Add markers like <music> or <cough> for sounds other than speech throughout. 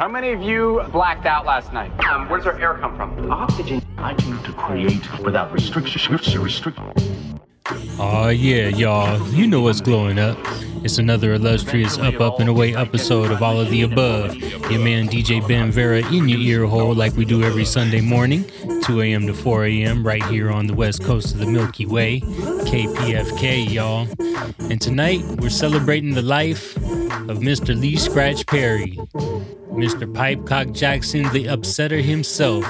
How many of you blacked out last night? Um, where does our air come from? Oxygen. I came to create without restriction. <laughs> Restrict. Oh yeah, y'all. You know what's glowing up. It's another illustrious Up Up and Away episode of All of the Above. Your man DJ Ben Vera in your ear hole like we do every Sunday morning, 2 a.m. to 4 a.m. right here on the west coast of the Milky Way, KPFK, y'all. And tonight we're celebrating the life of Mr. Lee Scratch Perry. Mr. Pipecock Jackson, the upsetter himself,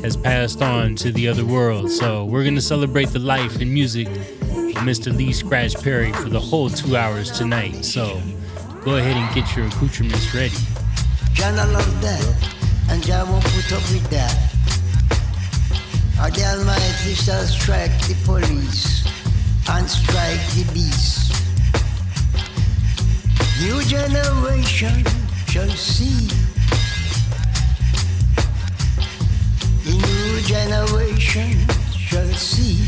has passed on to the other world. So we're going to celebrate the life and music of Mr. Lee Scratch Perry for the whole two hours tonight. So go ahead and get your accoutrements ready. John, I love that, and won't put up with that. Or the Almighty shall strike the police and strike the beast. New generation see. The new generation shall see.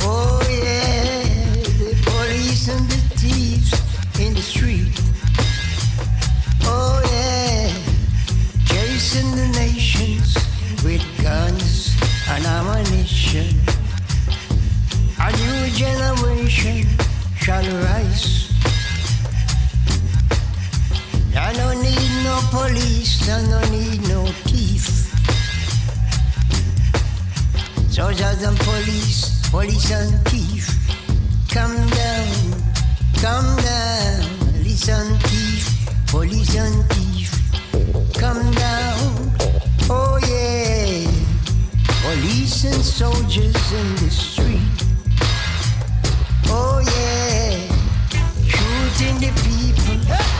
Oh yeah, the police and the thieves in the street. Oh yeah, chasing the nations with guns and ammunition. A new generation shall rise. I don't need no police, I don't need no thief. Soldiers and police, police and thief. Down, down, listen thief, police and thief. Down, oh yeah, police and soldiers in the street. Oh yeah, shooting the people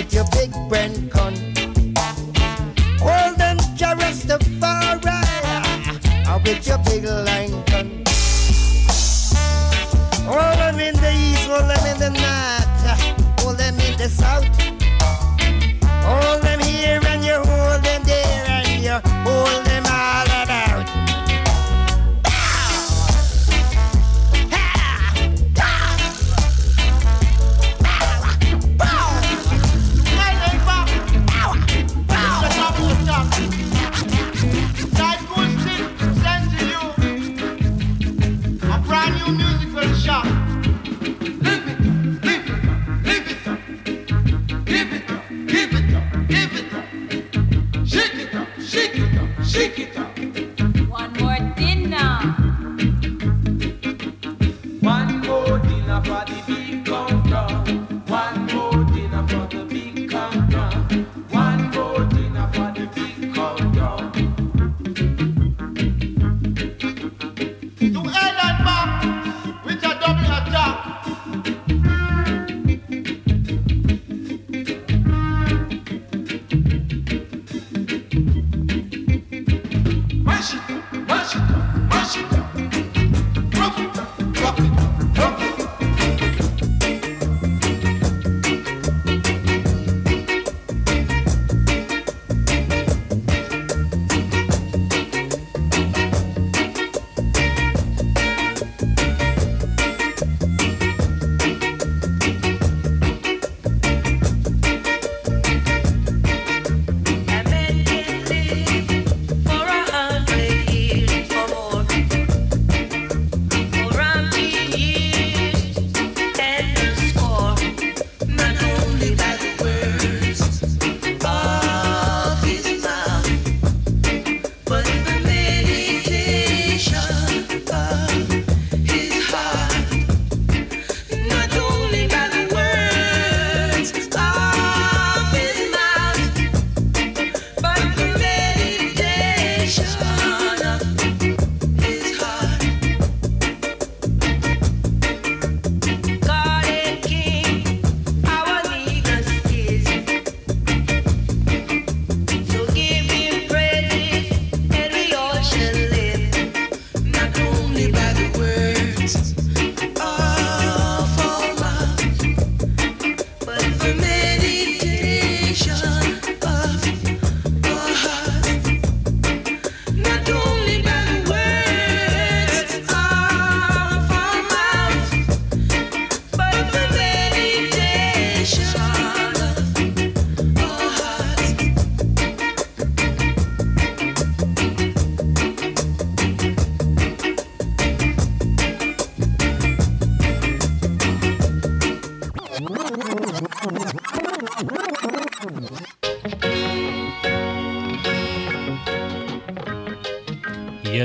with your big brain with your big line gun. All them in the east, all them in the north, uh, all them in the south.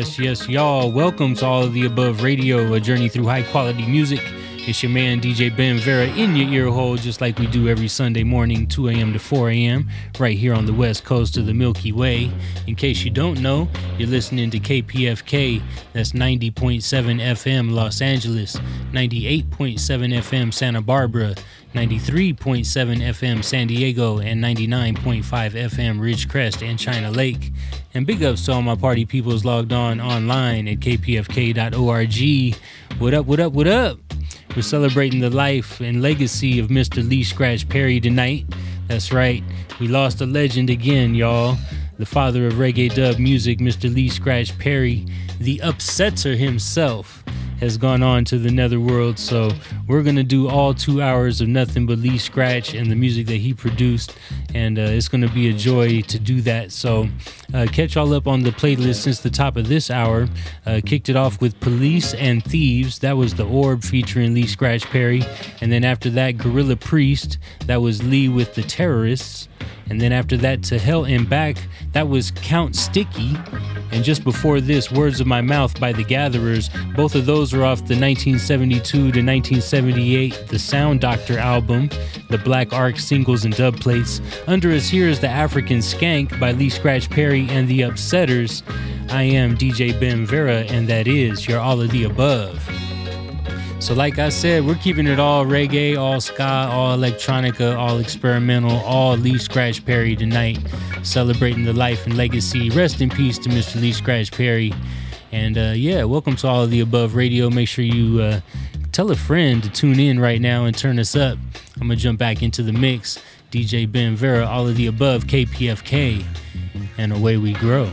Yes, yes, y'all. Welcome to All of the Above Radio, a journey through high quality music. It's your man DJ Ben Vera in your ear hole, just like we do every Sunday morning, 2 a.m. to 4 a.m., right here on the west coast of the Milky Way. In case you don't know, you're listening to KPFK, that's 90.7 FM Los Angeles, 98.7 FM Santa Barbara, 93.7 FM San Diego, and 99.5 FM Ridgecrest and China Lake. And big ups to all my party peoples logged on online at kpfk.org. What up, what up, what up? We're celebrating the life and legacy of Mr. Lee Scratch Perry tonight. That's right, we lost a legend again, y'all. The father of reggae dub music, Mr. Lee Scratch Perry, the upsetter himself has gone on to the netherworld. So we're gonna do all two hours of nothing but Lee Scratch and the music that he produced, and uh, it's gonna be a joy to do that. So uh, catch all up on the playlist since the top of this hour. Uh, kicked it off with Police and Thieves. That was the Orb featuring Lee Scratch Perry, and then after that, Gorilla Priest. That was Lee with the Terrorists. And then after that, To Hell and Back, that was Count Sticky. And just before this, Words of My Mouth by The Gatherers. Both of those are off the 1972 to 1978 The Sound Doctor album, the Black Ark singles and dub plates. Under us here is The African Skank by Lee Scratch Perry and The Upsetters. I am DJ Ben Vera, and that is your All of the Above. So, like I said, we're keeping it all reggae, all ska, all electronica, all experimental, all Lee Scratch Perry tonight, celebrating the life and legacy. Rest in peace to Mr. Lee Scratch Perry. And uh, yeah, welcome to all of the above radio. Make sure you uh, tell a friend to tune in right now and turn us up. I'm gonna jump back into the mix. DJ Ben Vera, all of the above, KPFK, and away we grow.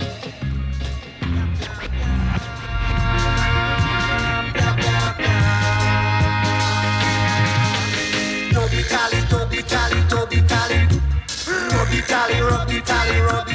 Tally, rubby tally,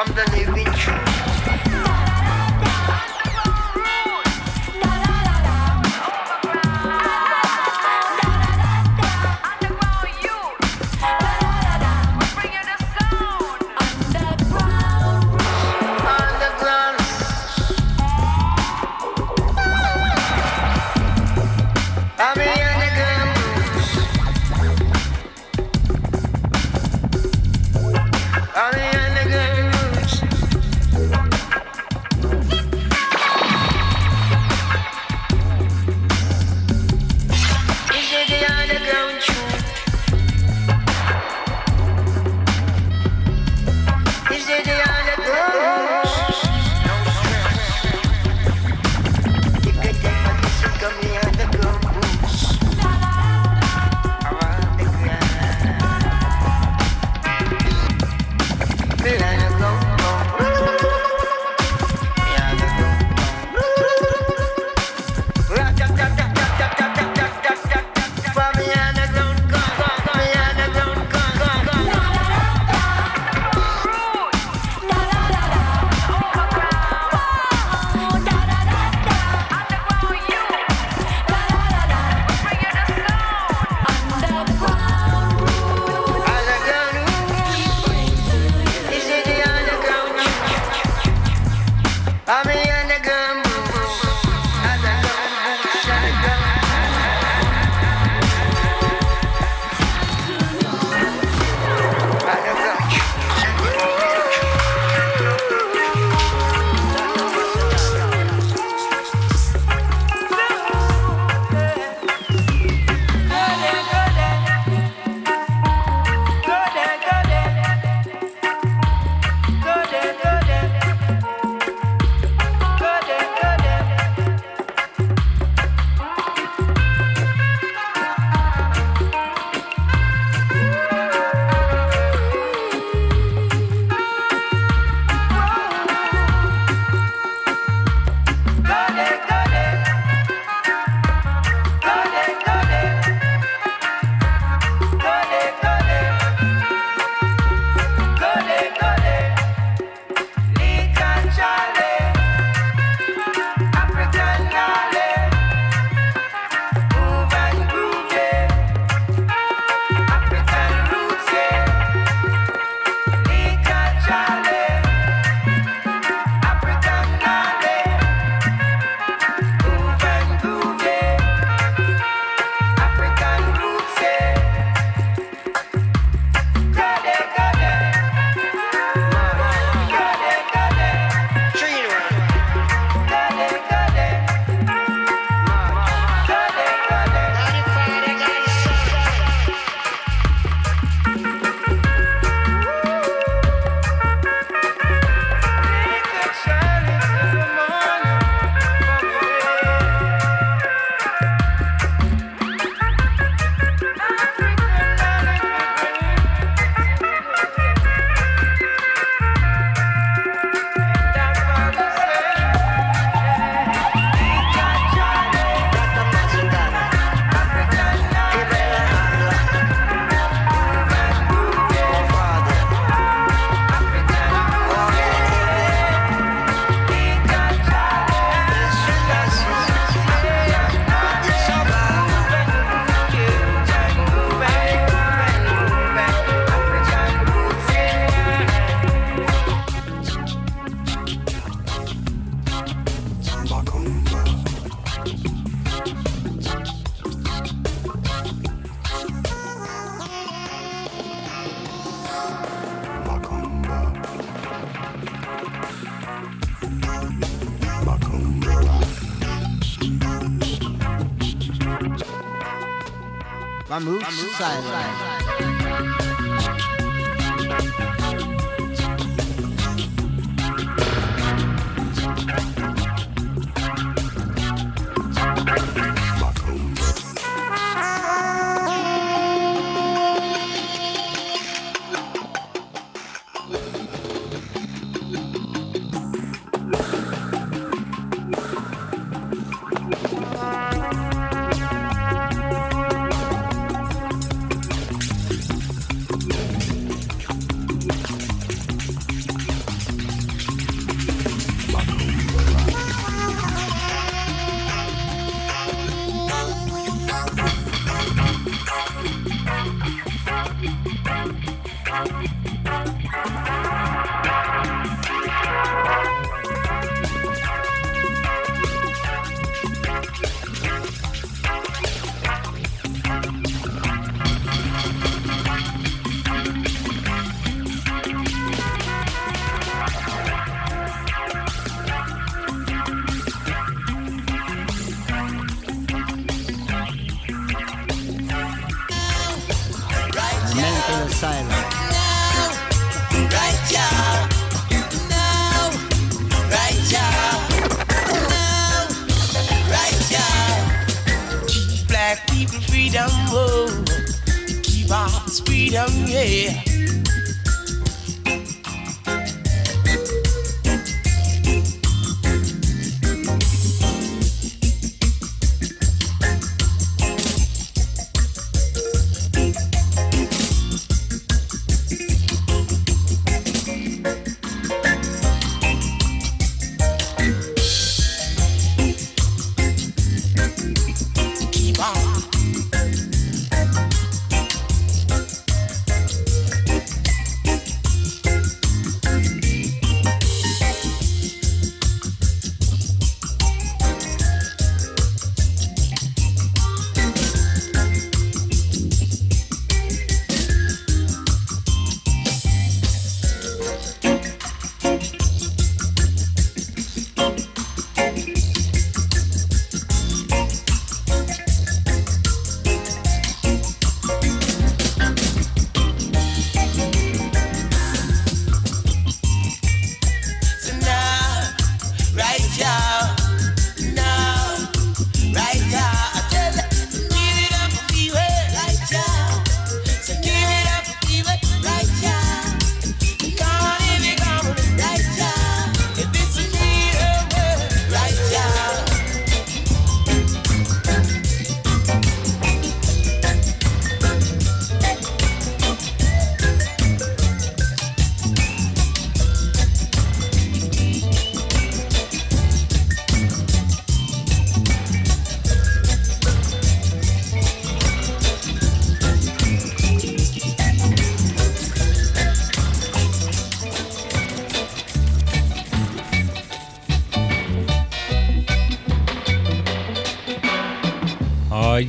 underneath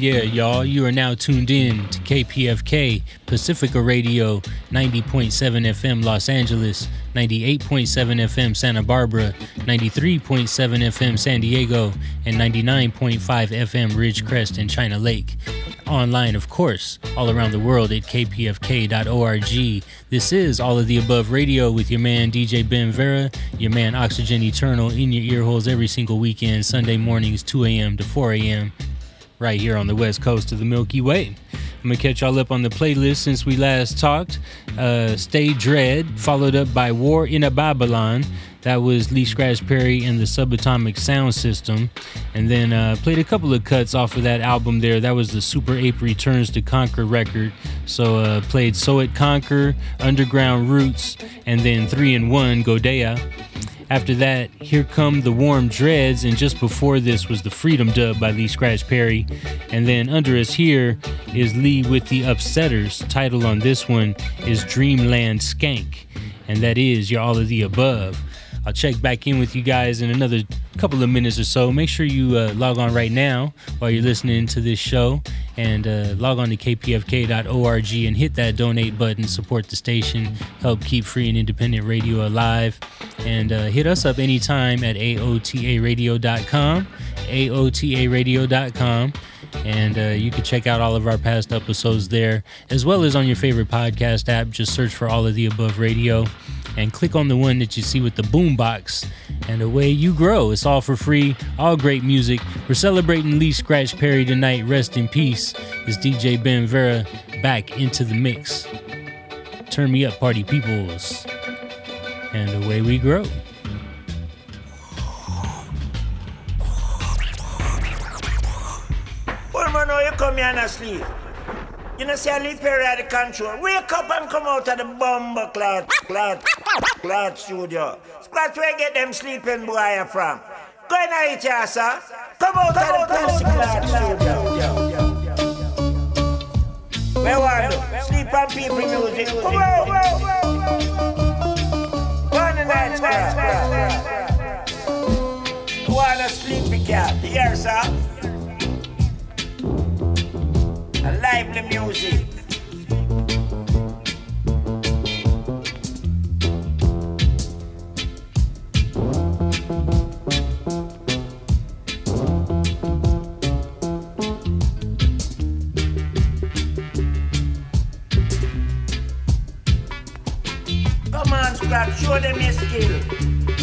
yeah, y'all. You are now tuned in to KPFK Pacifica Radio 90.7 FM Los Angeles, 98.7 FM Santa Barbara, 93.7 FM San Diego, and 99.5 FM Ridgecrest and China Lake. Online, of course, all around the world at kpfk.org. This is All of the Above Radio with your man DJ Ben Vera, your man Oxygen Eternal in your ear holes every single weekend, Sunday mornings, 2 a.m. to 4 a.m right here on the west coast of the Milky Way. I'm gonna catch y'all up on the playlist since we last talked. Uh, Stay Dread, followed up by War in a Babylon. That was Lee Scratch Perry and the Subatomic Sound System. And then uh, played a couple of cuts off of that album there. That was the Super Ape Returns to Conquer record. So uh, played So It Conquer, Underground Roots, and then 3 in 1, Godea. After that, Here Come the Warm Dreads, and just before this was the Freedom Dub by Lee Scratch Perry. And then under us here is Lee with the Upsetters. Title on this one is Dreamland Skank, and that is Your All of the Above. I'll check back in with you guys in another couple of minutes or so. Make sure you uh, log on right now while you're listening to this show and uh, log on to kpfk.org and hit that donate button, support the station, help keep free and independent radio alive. And uh, hit us up anytime at aotaradio.com, aotaradio.com. And uh, you can check out all of our past episodes there, as well as on your favorite podcast app. Just search for All of the Above Radio and click on the one that you see with the boombox, and away you grow. It's all for free, all great music. We're celebrating Lee Scratch Perry tonight. Rest in peace. It's DJ Ben Vera back into the mix. Turn me up, party peoples. And away we grow. Come here and asleep. You know, see, I leave Perry at the control. Wake up and come out of the bumper cloud, cloud, cloud studio. Scratch where get them sleeping boy from. Go in and eat your sir. Come out of the plastic cloud studio. Where are you? Sleep on people music. Come on. Go on the night, scratch. Go on a sleepy cat. Here, sir. Come on, Scrap, show them your skill.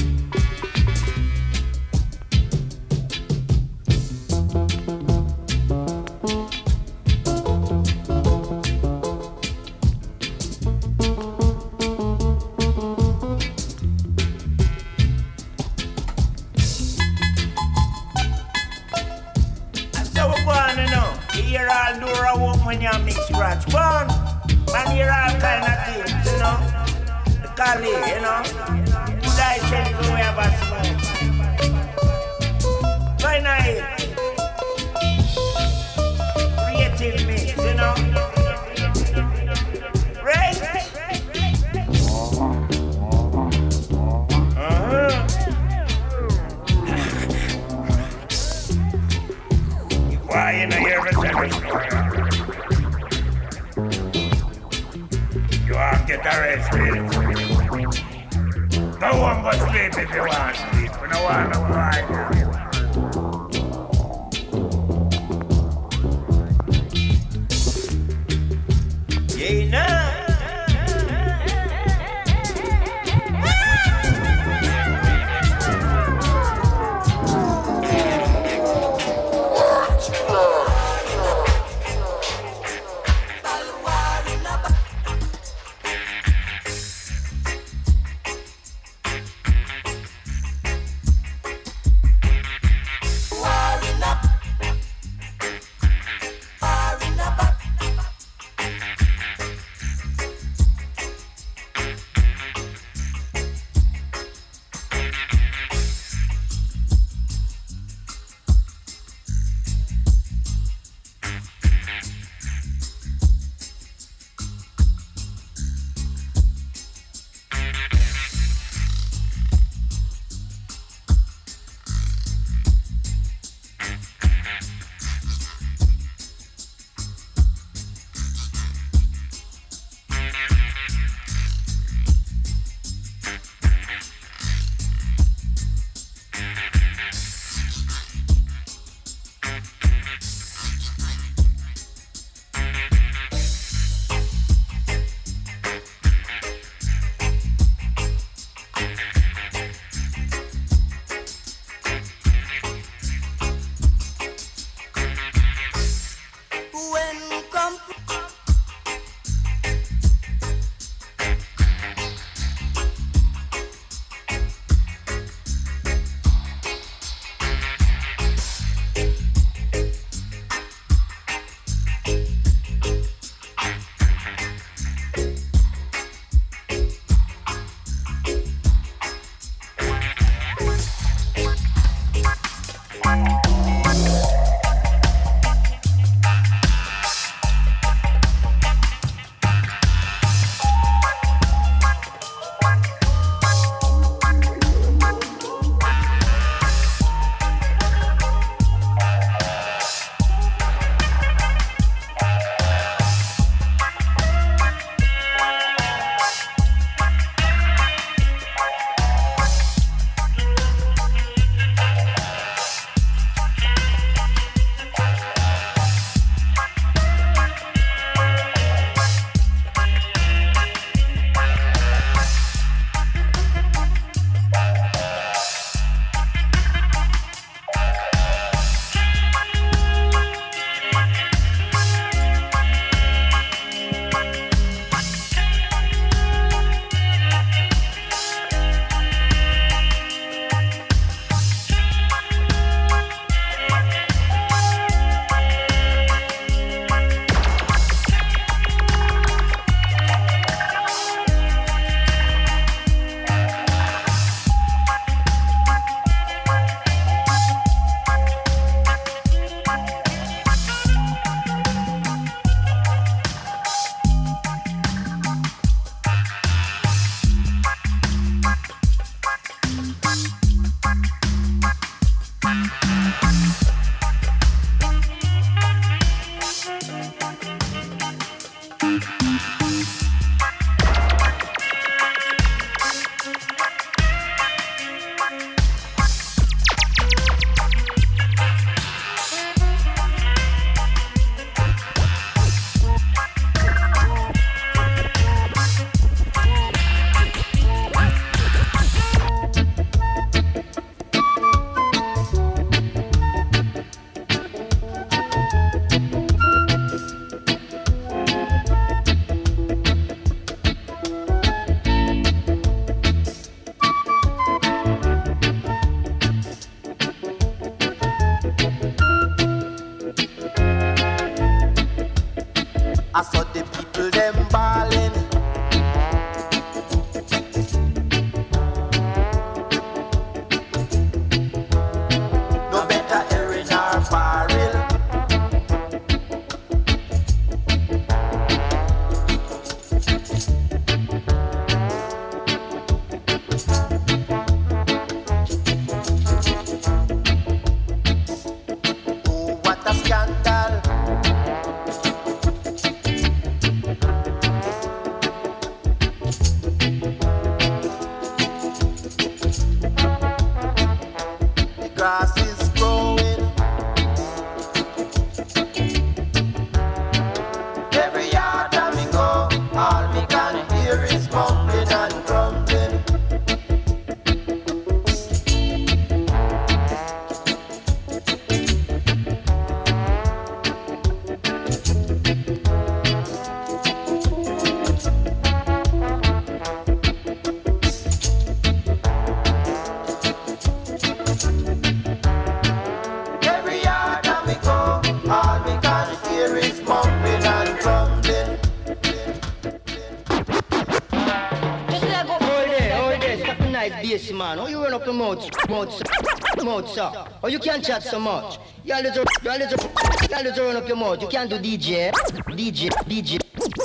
Mouth, sir. Or you can't chat so much. You're a little, you're a little, you're a little run up your mouth. You can't do DJ, DJ, DJ,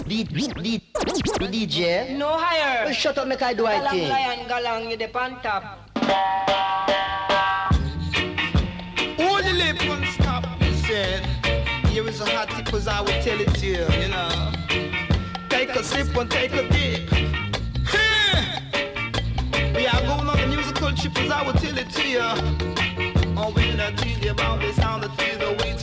DJ, DJ. No higher. Well, shut up, make I do I thing. Galang, galang, you the on top. Hold the lip and stop, he said. Here is a hot tip as I would tell it to you, you know. Take a sip and take a dip. To you. Oh, when I you about sound of the way to never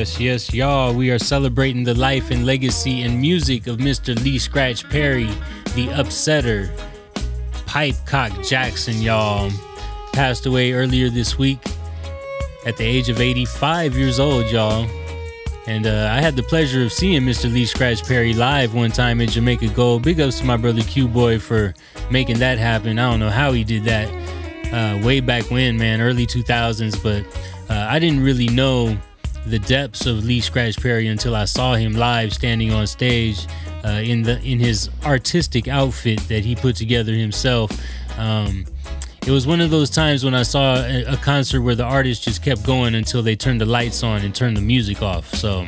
Yes, yes, y'all. We are celebrating the life and legacy and music of Mr. Lee Scratch Perry, the upsetter, Pipecock Jackson, y'all. Passed away earlier this week at the age of 85 years old, y'all. And uh, I had the pleasure of seeing Mr. Lee Scratch Perry live one time in Jamaica Gold. Big ups to my brother Q Boy for making that happen. I don't know how he did that uh, way back when, man, early 2000s, but uh, I didn't really know the depths of Lee Scratch Perry until I saw him live standing on stage uh, in the in his artistic outfit that he put together himself. Um, it was one of those times when I saw a, a, concert where the artist just kept going until they turned the lights on and turned the music off. So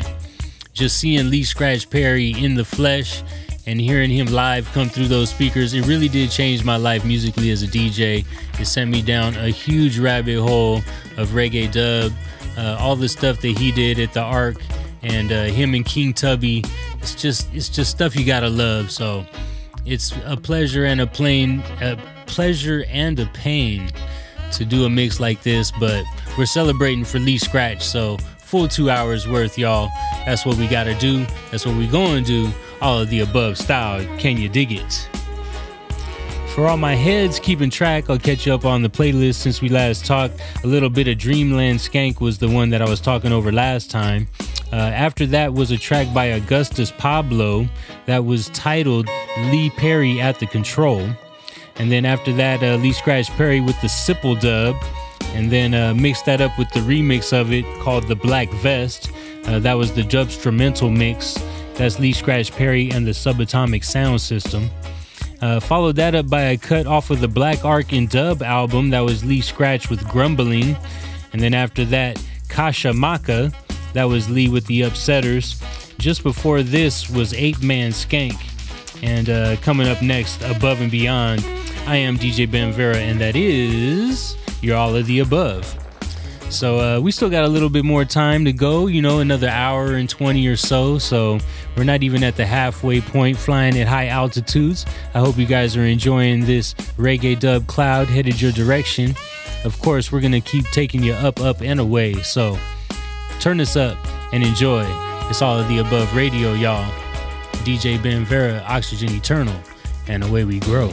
just seeing Lee Scratch Perry in the flesh and hearing him live come through those speakers, it really did change my life musically as a DJ. It sent me down a huge rabbit hole of reggae dub, uh, all the stuff that he did at the Ark, and uh, him and King Tubby. It's just it's just stuff you gotta love. So it's a pleasure and a plain a pleasure and a pain to do a mix like this, but we're celebrating for Lee Scratch, so full two hours worth, y'all. That's what we gotta do. That's what we gonna do. All of the above style. Can you dig it? For all my heads keeping track, I'll catch you up on the playlist since we last talked. A little bit of Dreamland Skank was the one that I was talking over last time. Uh, after that was a track by Augustus Pablo that was titled Lee Perry at the Control. And then after that, uh, Lee Scratch Perry with the Sipple dub. And then uh, mixed that up with the remix of it called The Black Vest. Uh, that was the dub instrumental mix. That's Lee Scratch Perry and the Subatomic Sound System. Uh, followed that up by a cut off of the Black Ark and Dub album that was Lee Scratch with Grumbling. And then after that, Kasha Maka, that was Lee with the Upsetters. Just before this was Eight Man Skank. And uh, coming up next, Above and Beyond, I am DJ Ben Vera, and that is You're All of the Above. So uh, we still got a little bit more time to go, you know, another hour and 20 or so. So we're not even at the halfway point flying at high altitudes. I hope you guys are enjoying this reggae dub cloud headed your direction. Of course, we're going to keep taking you up, up, and away. So turn this up and enjoy. It's all of the above radio, y'all. DJ Ben Vera, Oxygen Eternal, and away we grow.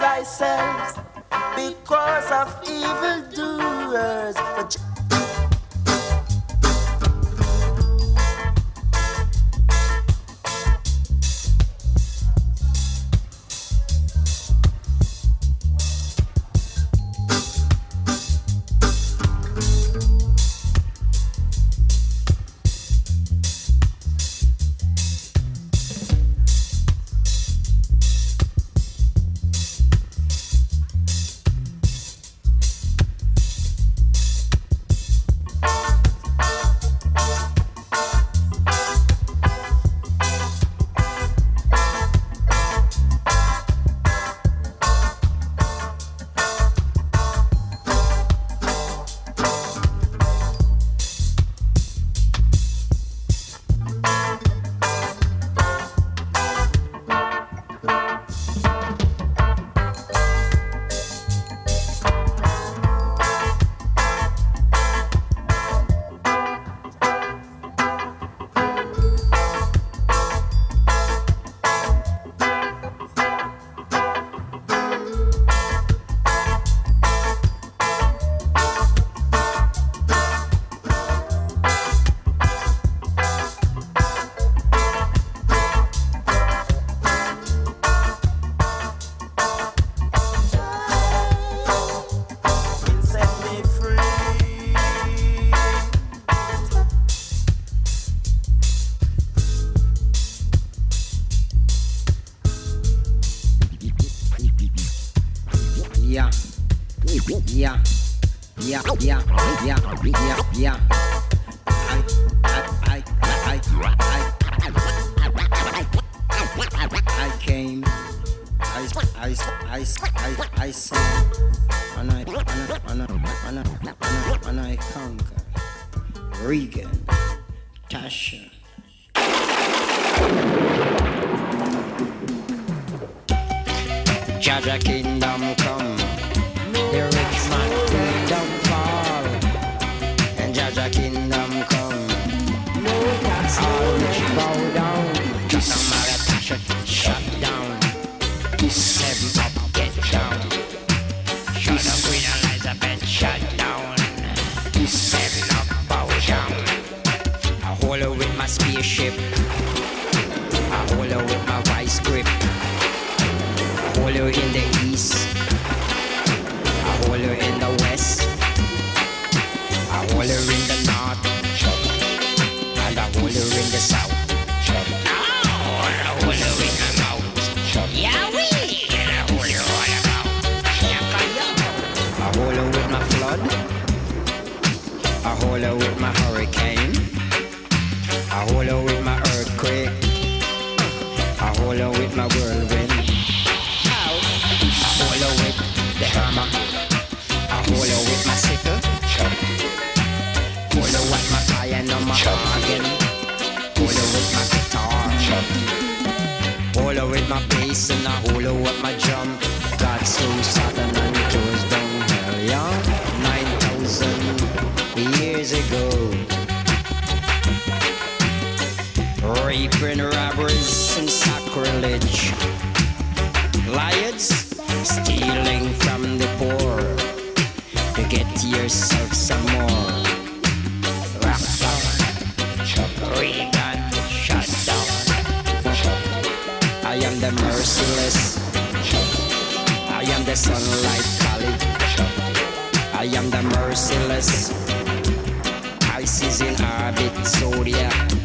Thyself because of evildoers. For I hollow up my drum. Got so sudden and it was born very young. Nine thousand years ago. raping and robberies and sacrilege. sunlight collection. I am the merciless. Ice is in orbit, zodiac.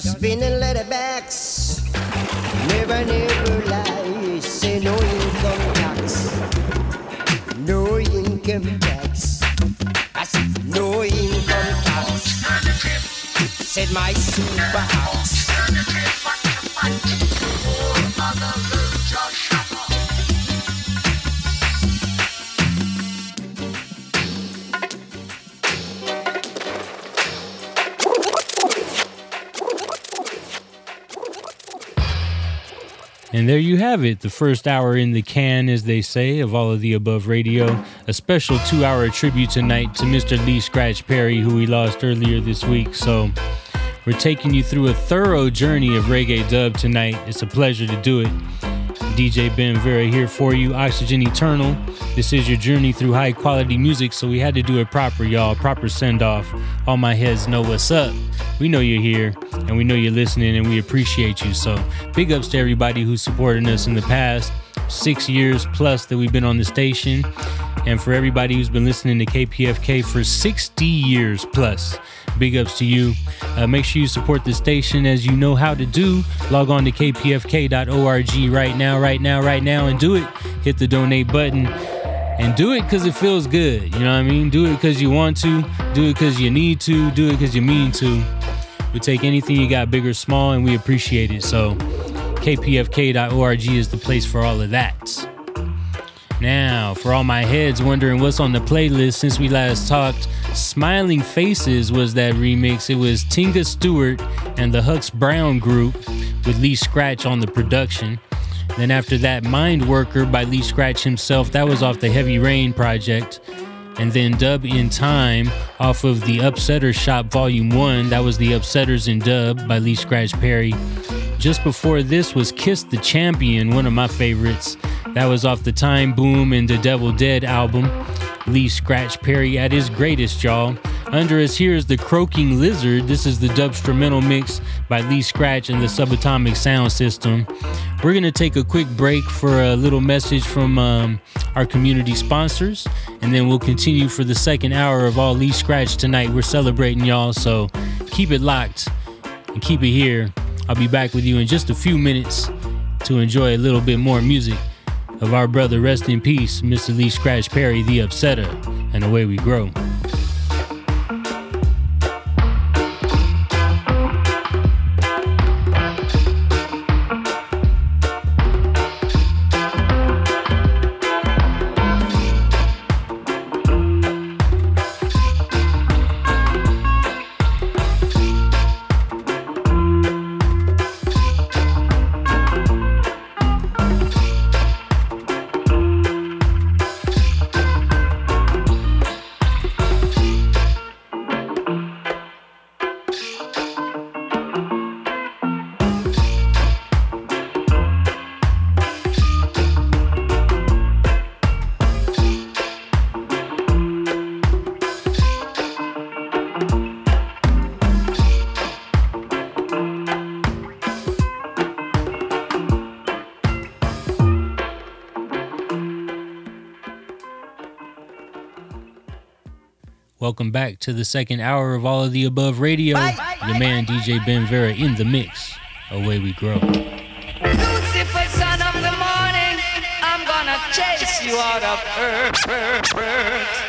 Just spinning leatherbacks. Never, never lie. Say no income tax. No income tax. I said no income tax. Said my super house. There you have it, the first hour in the can, as they say, of all of the above radio. A special two hour tribute tonight to Mr. Lee Scratch Perry, who we lost earlier this week. So we're taking you through a thorough journey of reggae dub tonight. It's a pleasure to do it. DJ Ben Vera here for you, Oxygen Eternal. This is your journey through high quality music, so we had to do it proper, y'all. Proper send off. All my heads know what's up. We know you're here, and we know you're listening, and we appreciate you. So, big ups to everybody who's supporting us in the past six years plus that we've been on the station, and for everybody who's been listening to KPFK for 60 years plus. Big ups to you. Uh, make sure you support the station as you know how to do. Log on to kpfk.org right now, right now, right now, and do it. Hit the donate button and do it because it feels good. You know what I mean? Do it because you want to, do it because you need to, do it because you mean to. We take anything you got, big or small, and we appreciate it. So, kpfk.org is the place for all of that. Now, for all my heads wondering what's on the playlist since we last talked, Smiling Faces was that remix. It was Tinga Stewart and the Hux Brown group with Lee Scratch on the production. Then after that, Mind Worker by Lee Scratch himself, that was off the Heavy Rain project. And then Dub in Time off of the Upsetter Shop Volume 1, that was the Upsetters in Dub by Lee Scratch Perry. Just before this was Kiss the Champion, one of my favorites. That was off the Time Boom and the Devil Dead album. Lee Scratch Perry at his greatest, y'all. Under us here is the Croaking Lizard. This is the dubstrumental mix by Lee Scratch and the Subatomic Sound System. We're to take a quick break for a little message from um, our community sponsors, and then we'll continue for the second hour of all Lee Scratch tonight. We're celebrating y'all, so keep it locked and keep it here. I'll be back with you in just a few minutes to enjoy a little bit more music of our brother, rest in peace, Mr. Lee Scratch Perry, the Upsetter, and away we grow. Welcome back to the second hour of All of the Above Radio. Your man DJ Ben Vera in the mix. Away we grow. Lucifer, son of the morning, I'm gonna chase you out of earth.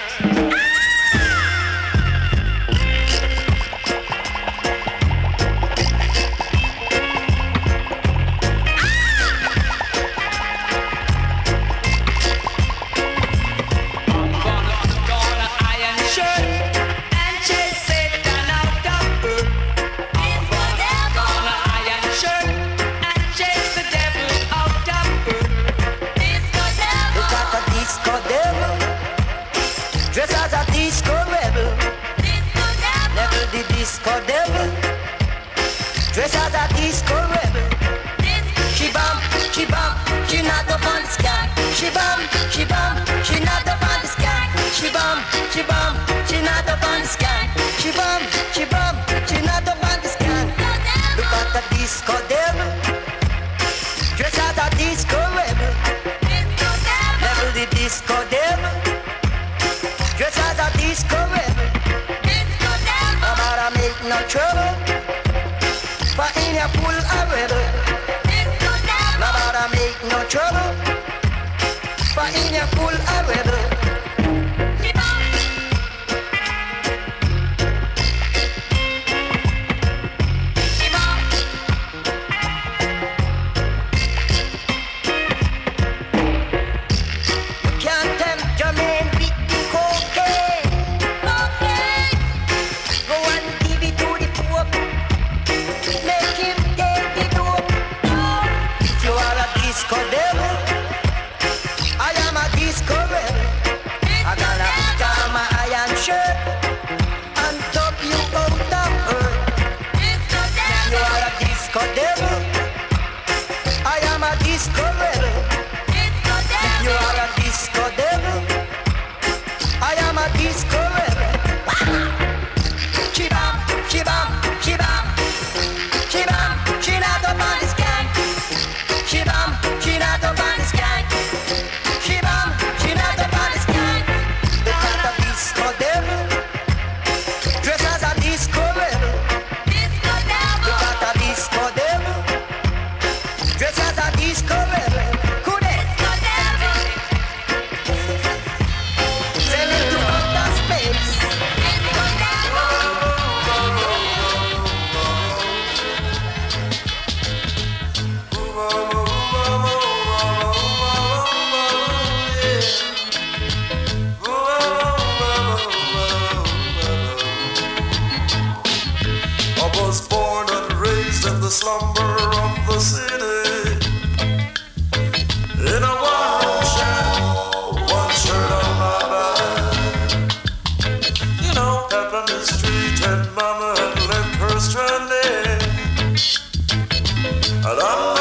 And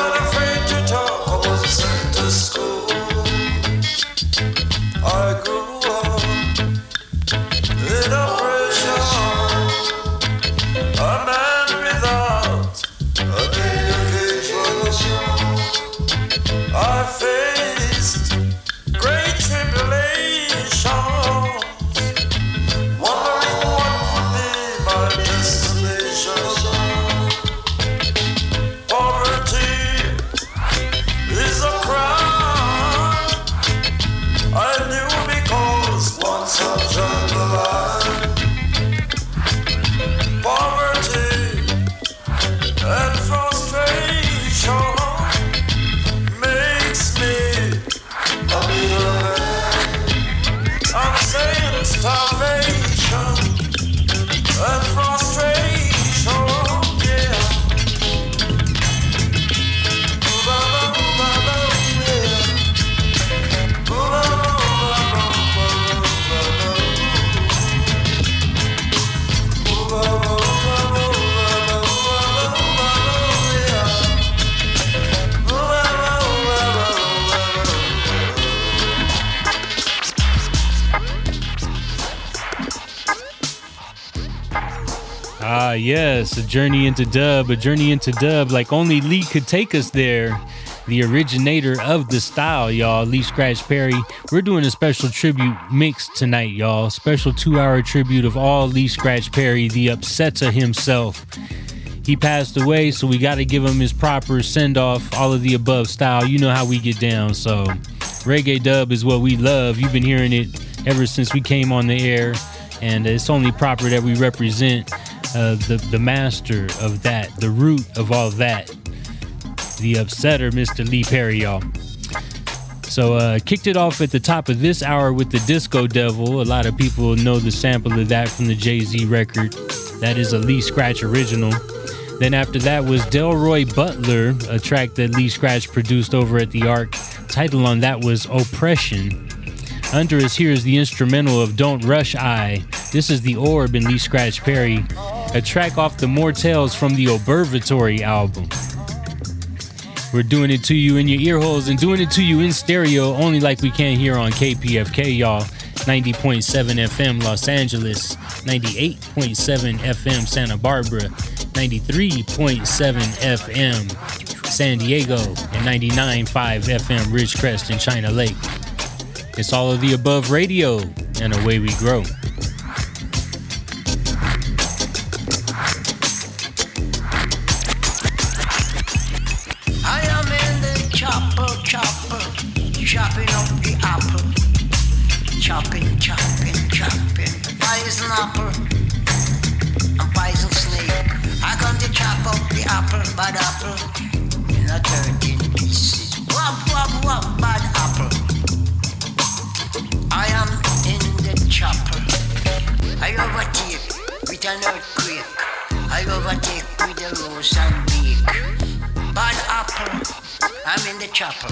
journey into dub, a journey into dub, like only Lee could take us there. The originator of the style, y'all, Lee Scratch Perry. We're doing a special tribute mix tonight, y'all. Special two hour tribute of all Lee Scratch Perry, the upsetter himself. He passed away, so we got to give him his proper send off, all of the above style. You know how we get down, so reggae dub is what we love. You've been hearing it ever since we came on the air, and it's only proper that we represent uh, the the master of that, the root of all that, the upsetter, Mr. Lee Perry, y'all. So uh, kicked it off at the top of this hour with the Disco Devil. A lot of people know the sample of that from the Jay Z record. That is a Lee Scratch original. Then after that was Delroy Butler, a track that Lee Scratch produced over at the Ark. Title on that was Oppression. Under us here is the instrumental of Don't Rush I. This is the Orb in Lee Scratch Perry, a track off the More Tales from the Orbservatory album. We're doing it to you in your ear holes and doing it to you in stereo, only like we can here on KPFK, y'all. 90.7 FM Los Angeles, 98.7 FM Santa Barbara, 93.7 FM San Diego, and 99.5 FM Ridgecrest and China Lake. It's all of the above radio, and away we grow. Chopping, chopping, chopping. Poison apple and poison snake. I come to chop up the apple, bad apple, in a 13 pieces. Wop, wop, wop, bad apple. I am in the chopper. I overtake with an earthquake. I overtake with a rose and bake. Bad apple, I'm in the chopper.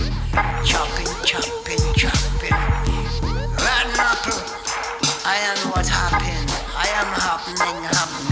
Chopping, chopping, chopping. Am happening,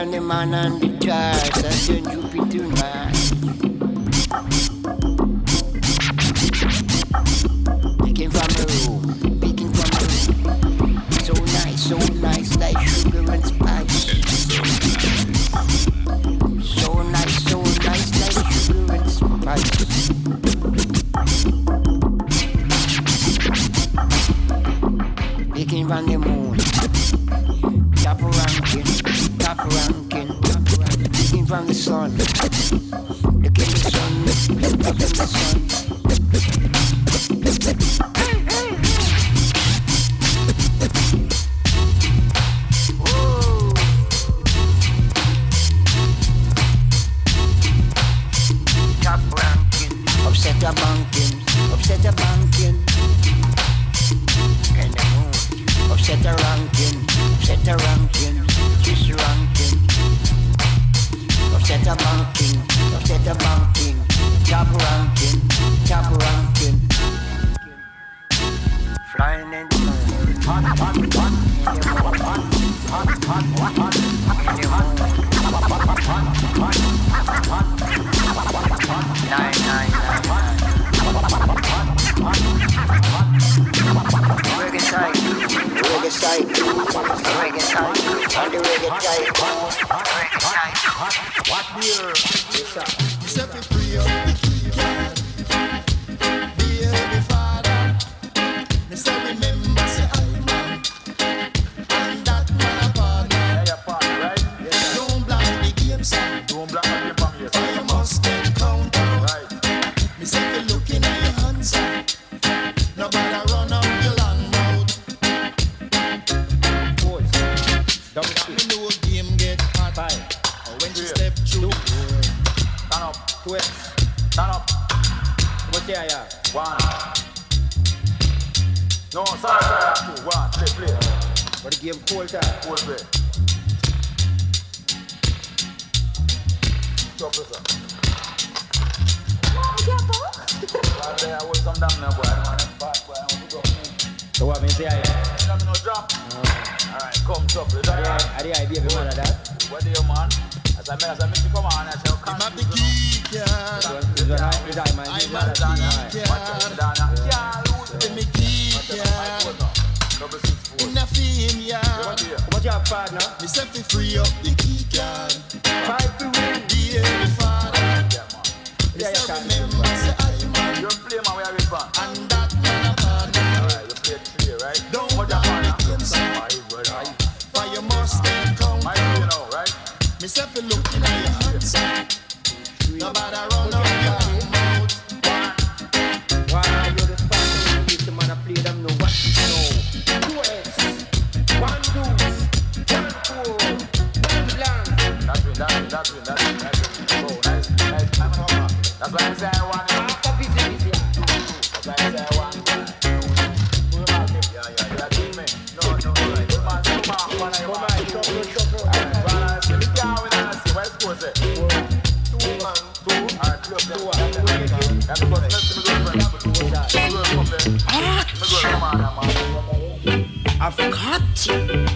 and the man and the charts. I send you to man. hot.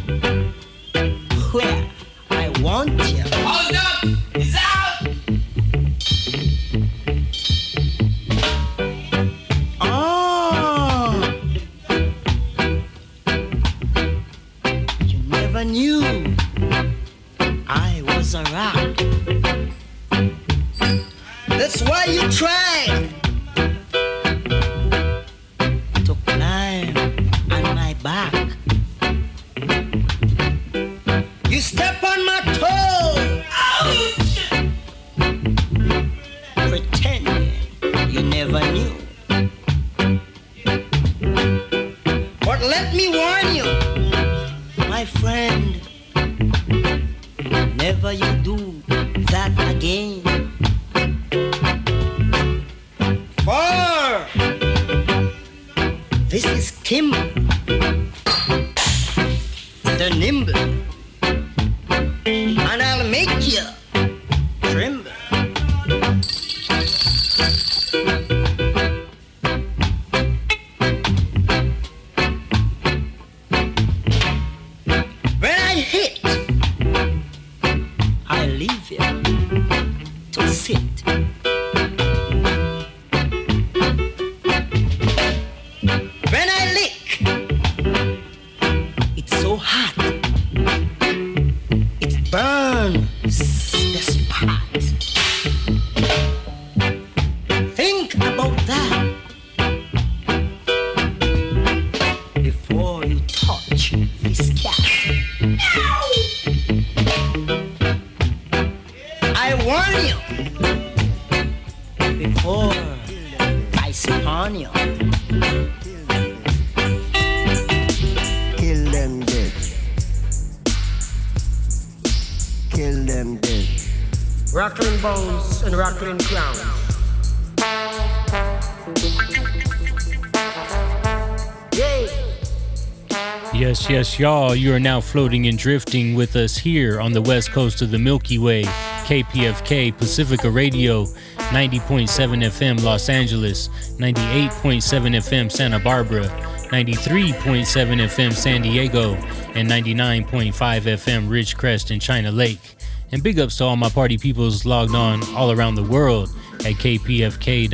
Y'all. You are now floating and drifting with us here on the west coast of the Milky Way. KPFK Pacifica Radio, 90.7 FM Los Angeles, 98.7 FM Santa Barbara, 93.7 FM San Diego, and 99.5 FM Ridgecrest and China Lake. And big ups to all my party peoples logged on all around the world at kpfk.org.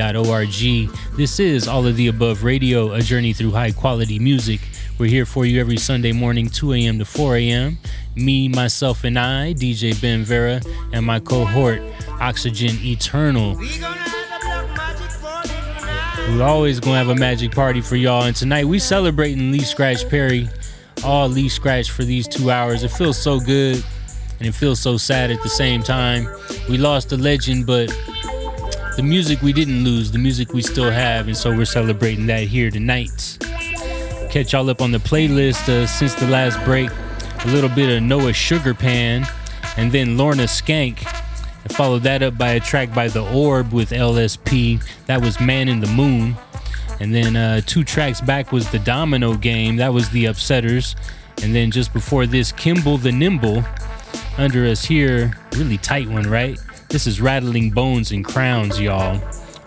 This is All of the Above Radio, a journey through high quality music. We're here for you every Sunday morning, 2 a.m. to 4 a.m. Me, myself, and I, DJ Ben Vera, and my cohort, Oxygen Eternal. We're always gonna have a magic party for y'all, and tonight we celebrating Lee Scratch Perry. All Lee Scratch for these two hours. It feels so good, and it feels so sad at the same time. We lost a legend, but the music we didn't lose, the music we still have, and so we're celebrating that here tonight. Catch y'all up on the playlist uh, since the last break. A little bit of Noah Sugarpan, and then Lorna Skank. I followed that up by a track by The Orb with LSP. That was Man in the Moon. And then uh, two tracks back was The Domino Game. That was The Upsetters. And then just before this, Kimball the Nimble. Under us here, really tight one, right? This is Rattling Bones and Crowns, y'all.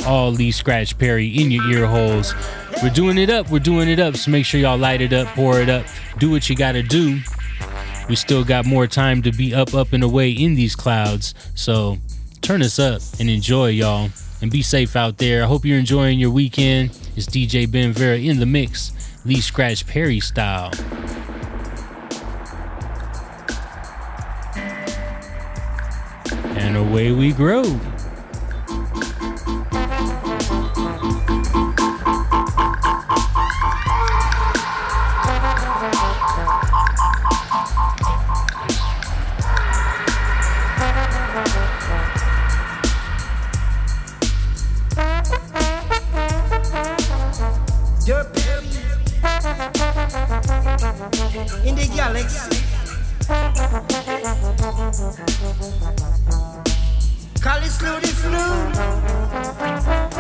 All Lee Scratch Perry in your ear holes. We're doing it up, we're doing it up. So make sure y'all light it up, pour it up, do what you gotta do. We still got more time to be up, up, and away in these clouds. So turn us up and enjoy, y'all. And be safe out there. I hope you're enjoying your weekend. It's DJ Ben Vera in the mix, Lee Scratch Perry style. And away we grow. Galaxy. Call it flu.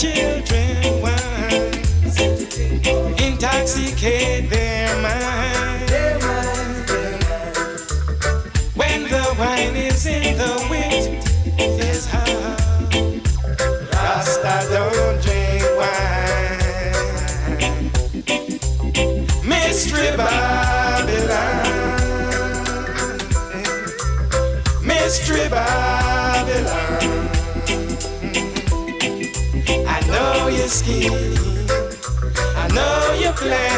Children wine, intoxicate scheme. I know your plan.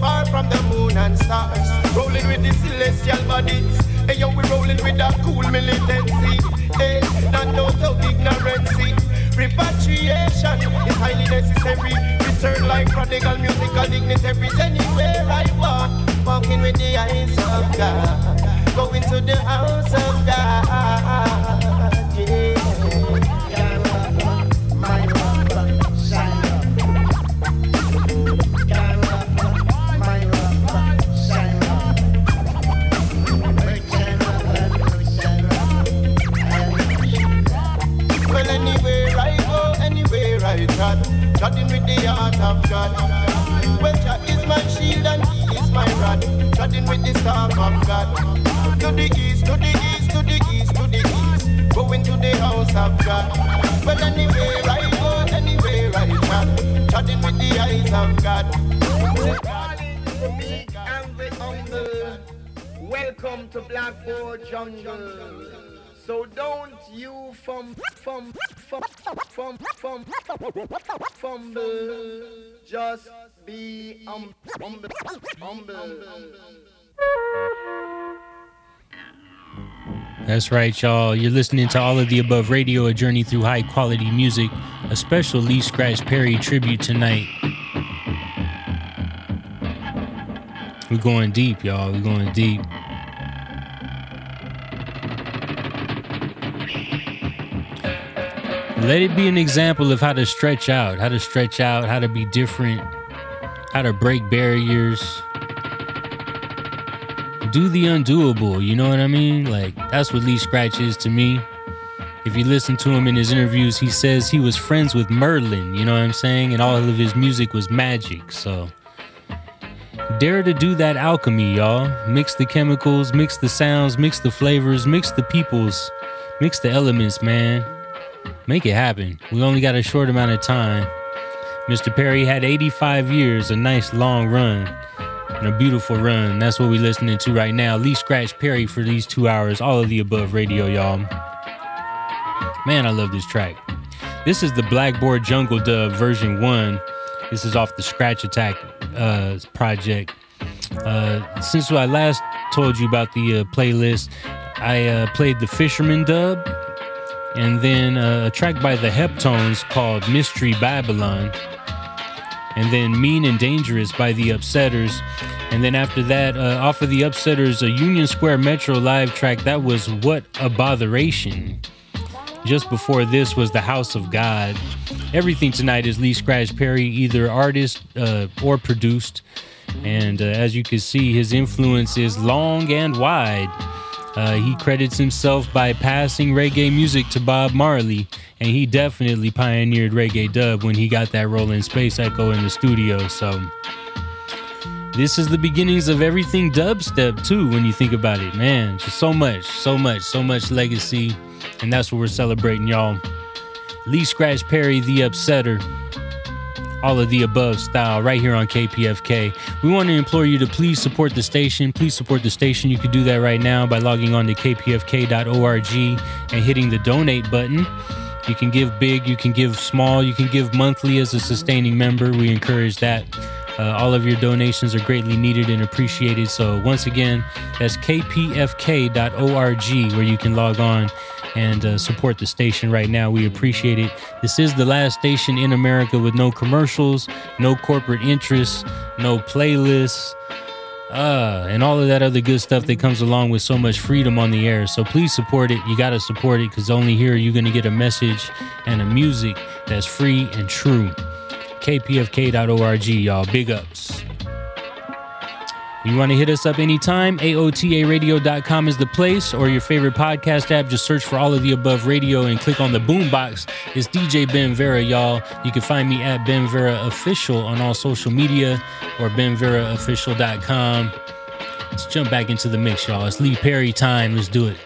Far from the moon and stars. Rolling with the celestial bodies. Hey, yo, we rolling with a cool militancy. Hey, not no of ignorance. Repatriation is highly necessary. Return like prodigal musical dignitaries anywhere I walk. Walking with the eyes of God. Going to the house of God. Trotting with the heart of God. Well, Jah is my shield and He is my rod, trotting with the staff of God. To the east, to the east, to the east, to the east, going to the house of God. Well, anywhere I go, anywhere I trot, trotting with the eyes of God. Welcome to Blackboard Jungle. So don't you from from from from from fumble. Just be um, humble. humble. That's right, y'all. You're listening to all of the above radio, a journey through high quality music, a special Lee Scratch Perry tribute tonight. We're going deep, y'all. We're going deep. Let it be an example of how to stretch out, how to stretch out, how to be different, how to break barriers, do the undoable. You know what I mean? Like that's what Lee Scratch is to me. If you listen to him in his interviews, he says he was friends with Merlin. You know what I'm saying? And all of his music was magic. So dare to do that alchemy, y'all. Mix the chemicals, mix the sounds, mix the flavors, mix the peoples, mix the elements, man. Make it happen. We only got a short amount of time. Mr. Perry had 85 years, a nice long run and a beautiful run. That's what we're listening to right now. Lee Scratch Perry for these two hours. All of the above radio, y'all. Man, I love this track. This is the Blackboard Jungle Dub version one. This is off the Scratch Attack uh, project. Uh, since I last told you about the uh, playlist, I uh, played the Fisherman dub and then uh, a track by the Heptones called Mystery Babylon. and then Mean and Dangerous by the Upsetters. And then after that, uh, off of the Upsetters, a Union Square Metro live track, that was What a Botheration. Just before this was The House of God. Everything tonight is Lee Scratch Perry, either artist uh, or produced. And uh, as you can see, his influence is long and wide. Uh, he credits himself by passing reggae music to Bob Marley, and he definitely pioneered reggae dub when he got that Roland space echo in the studio. So, this is the beginnings of everything dubstep, too, when you think about it. Man, just so much, so much, so much legacy, and that's what we're celebrating, y'all. Lee Scratch Perry, the Upsetter all of the above style right here on KPFK. We want to implore you to please support the station. Please support the station. You can do that right now by logging on to kpfk.org and hitting the donate button. You can give big, you can give small, you can give monthly as a sustaining member. We encourage that. Uh, all of your donations are greatly needed and appreciated. So, once again, that's kpfk.org where you can log on and uh, support the station right now. We appreciate it. This is the last station in America with no commercials, no corporate interests, no playlists, uh, and all of that other good stuff that comes along with so much freedom on the air. So please support it. You got to support it because only here you're going to get a message and a music that's free and true. KPFK.org, y'all. Big ups. You want to hit us up anytime? AOTARadio.com is the place, or your favorite podcast app. Just search for all of the above radio and click on the boombox. It's DJ Ben Vera, y'all. You can find me at Ben Vera Official on all social media or BenVeraOfficial.com. Let's jump back into the mix, y'all. It's Lee Perry time. Let's do it.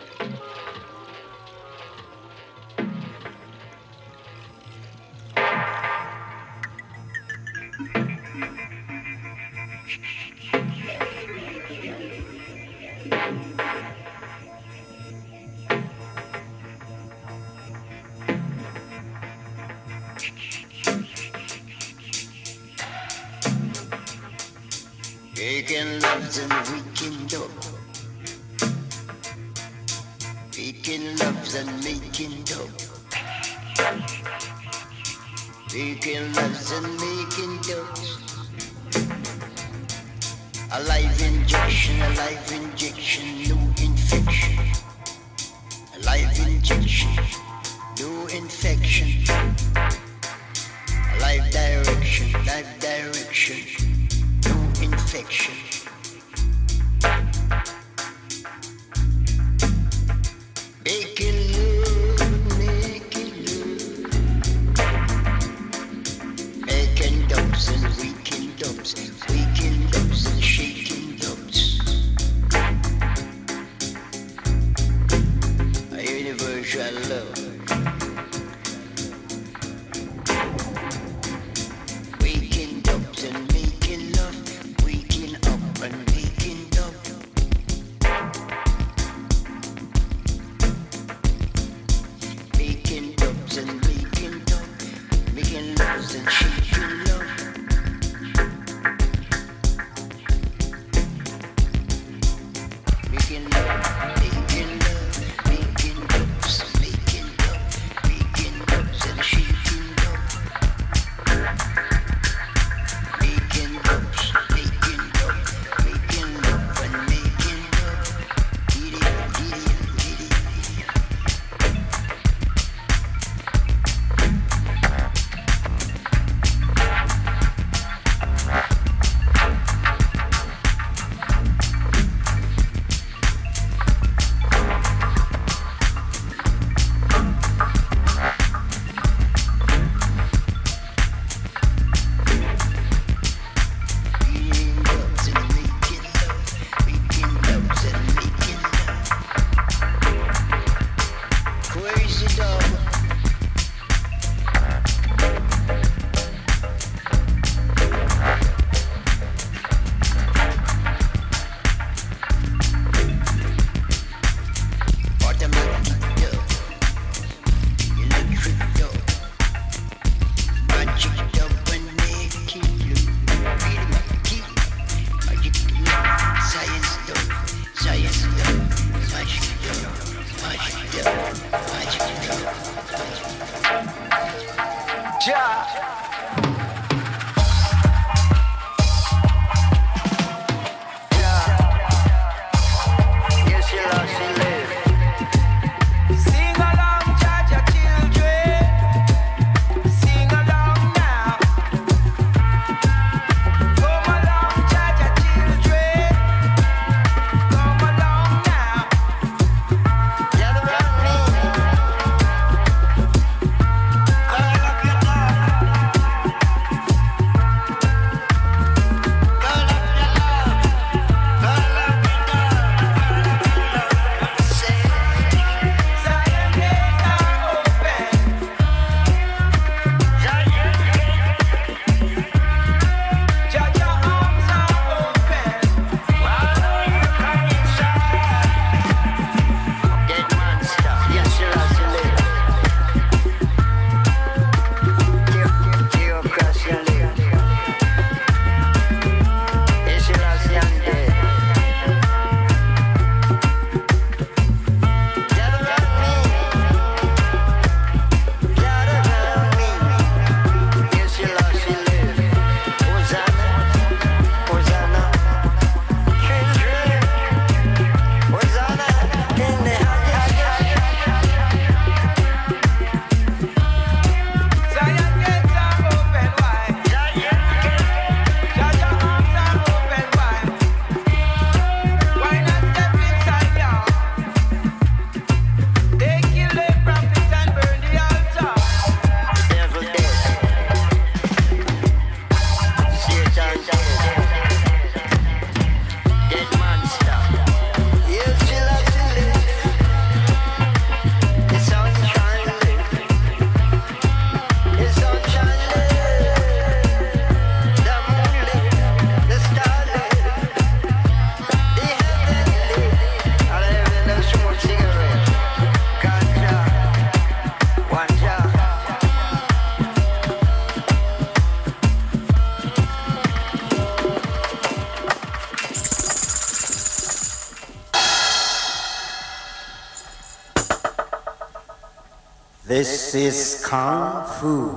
This is Kung Fu,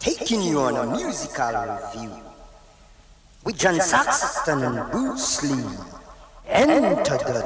taking you on a musical review with John Saxton and Bruce Lee. Enter the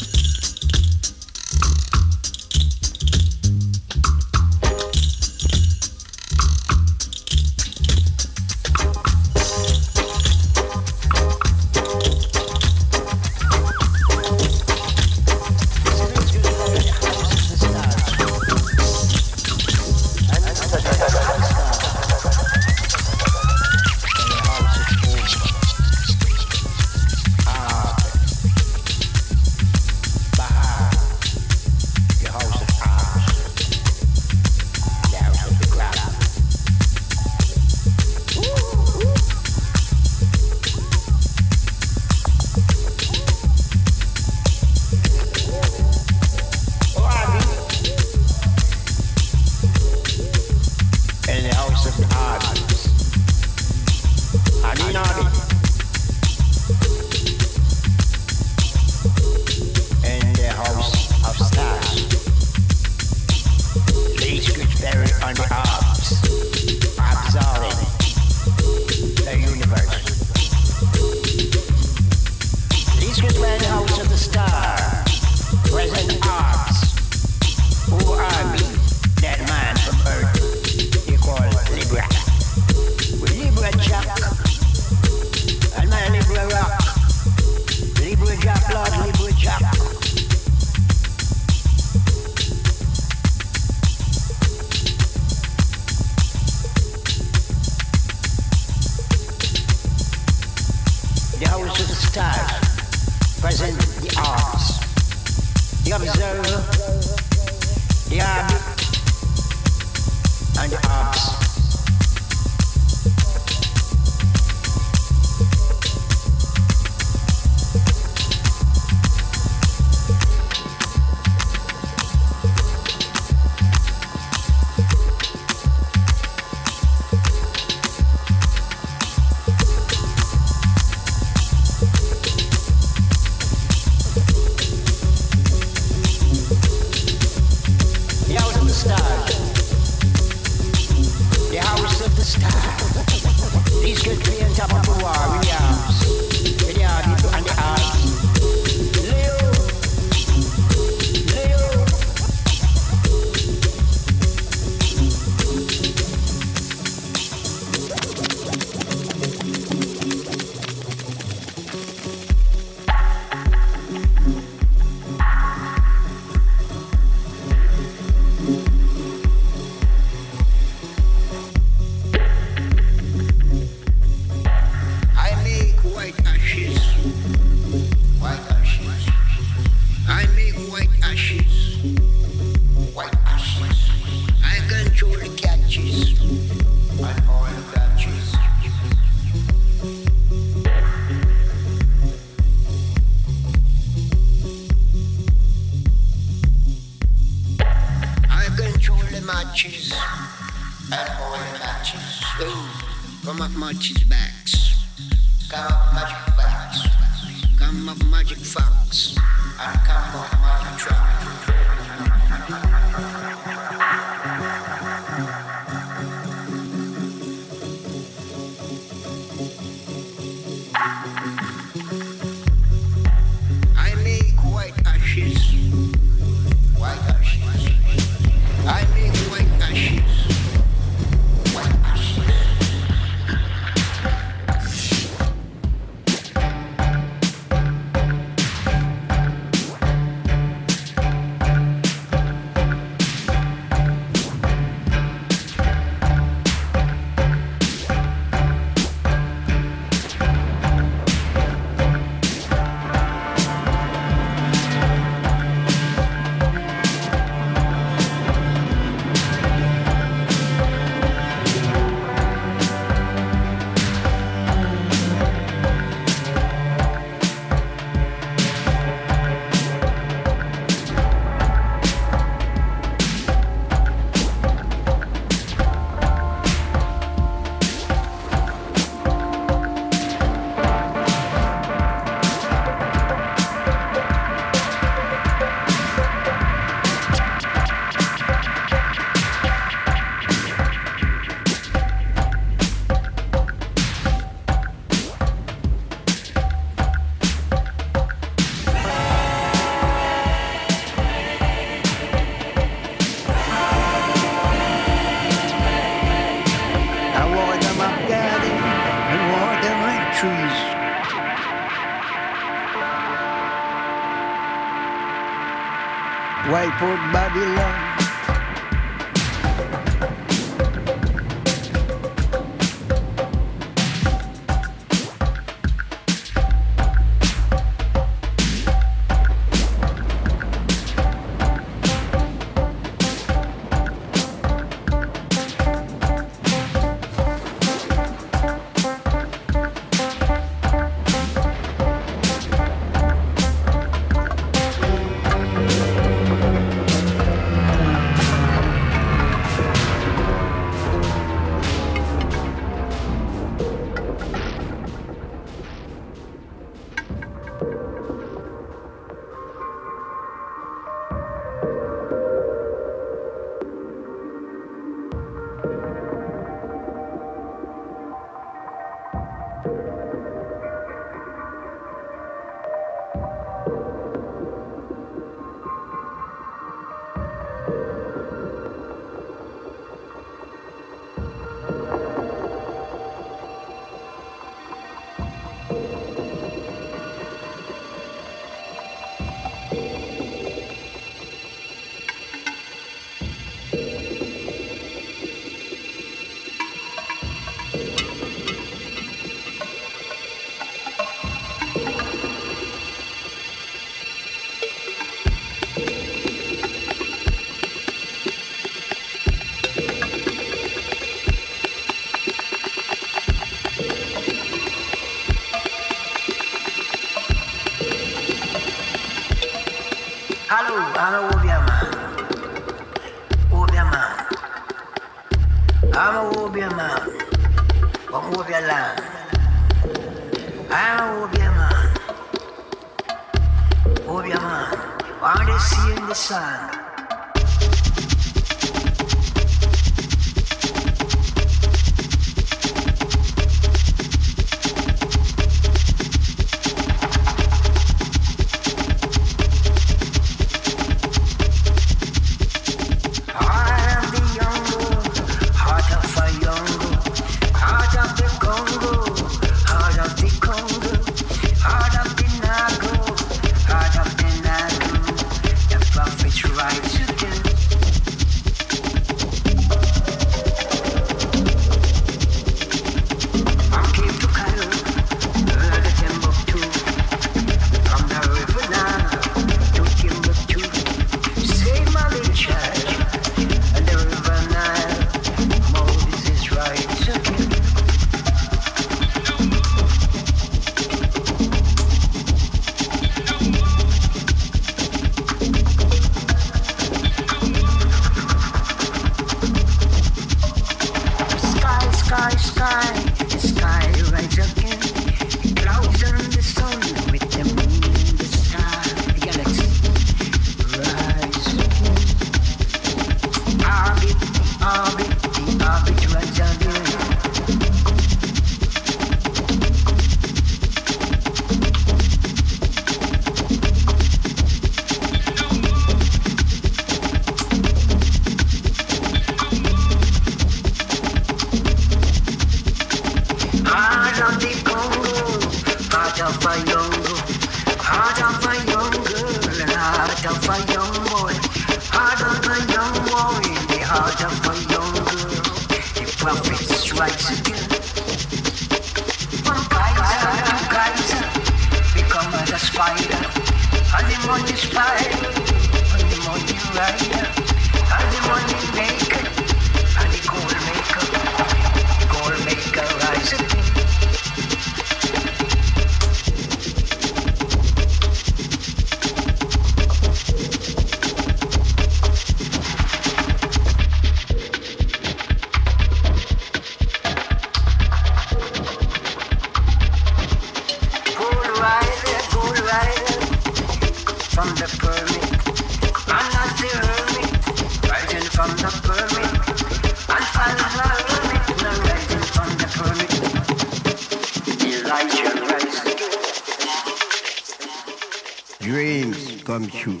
Dreams come true.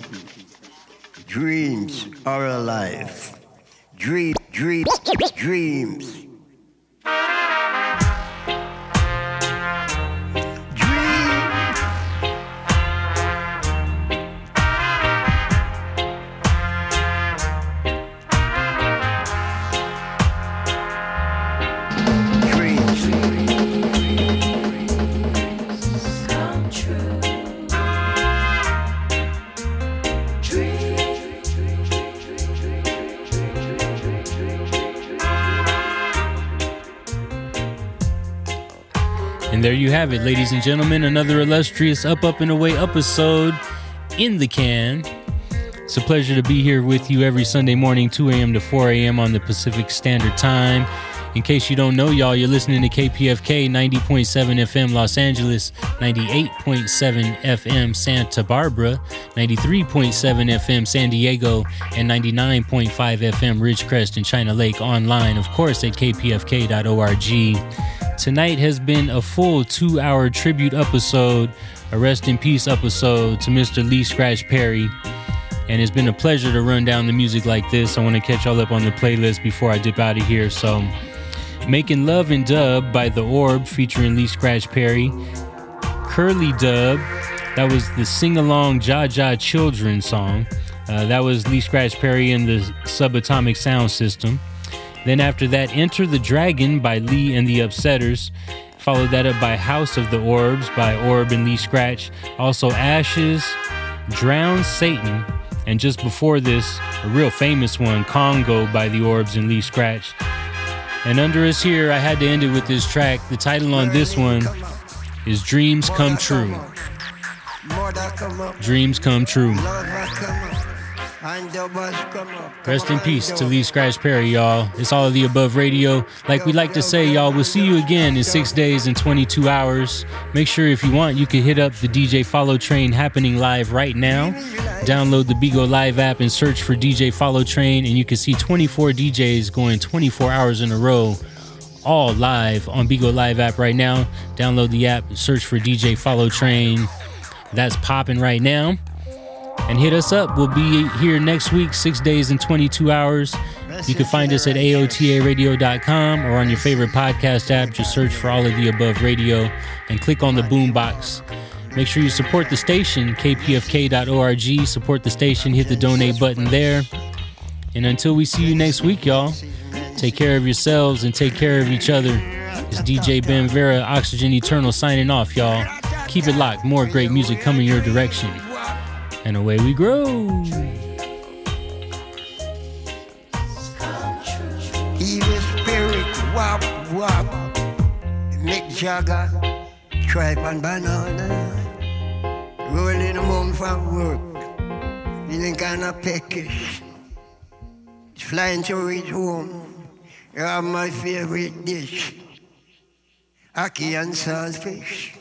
Dreams are alive. Dream, dream, dreams. Have it, ladies and gentlemen. Another illustrious Up, Up, and Away episode in the can. It's a pleasure to be here with you every Sunday morning, 2 a.m. to 4 a.m. on the Pacific Standard Time. In case you don't know, y'all, you're listening to KPFK 90.7 FM Los Angeles, 98.7 FM Santa Barbara, 93.7 FM San Diego, and 99.5 FM Ridgecrest and China Lake online, of course, at kpfk.org. Tonight has been a full two hour tribute episode, a rest in peace episode to Mr. Lee Scratch Perry. And it's been a pleasure to run down the music like this. I want to catch y'all up on the playlist before I dip out of here. So, Making Love and Dub by The Orb featuring Lee Scratch Perry. Curly Dub, that was the sing along Jaja Children song. Uh, that was Lee Scratch Perry and the Subatomic Sound System. Then after that, Enter the Dragon by Lee and the Upsetters. Followed that up by House of the Orbs by Orb and Lee Scratch. Also Ashes, Go Down Satan, and just before this, a real famous one, Congo by the Orbs and Lee Scratch. And under us here, I had to end it with this track. The title on this one is Dreams Come True. More that come up, Dreams Come True. Rest in peace to Lee Scratch Perry, y'all. It's all of the above radio. Like we like to say, y'all, we'll see you again in six days and 22 hours. Make sure if you want, you can hit up the DJ Follow Train happening live right now. Download the Bigo Live app and search for DJ Follow Train, and you can see 24 DJs going 24 hours in a row. All live on Bigo Live app right now. Download the app, search for DJ Follow Train. That's popping right now and hit us up. We'll be here next week, six days and 22 hours. You can find us at AOTARadio.com or on your favorite podcast app. Just search for all of the above radio and click on the boom box. Make sure you support the station, kpfk.org. Support the station, hit the donate button there. And until we see you next week, y'all, take care of yourselves and take care of each other. It's DJ Ben Vera, Oxygen Eternal, signing off, y'all. Keep it locked. More great music coming your direction. And away we grow. Evil spirit, wap wap. Mick Jagger, tripe and banana. Rolling home from work, feeling kinda peckish. Flying to reach home, you're my favorite dish. Ackee and saltfish.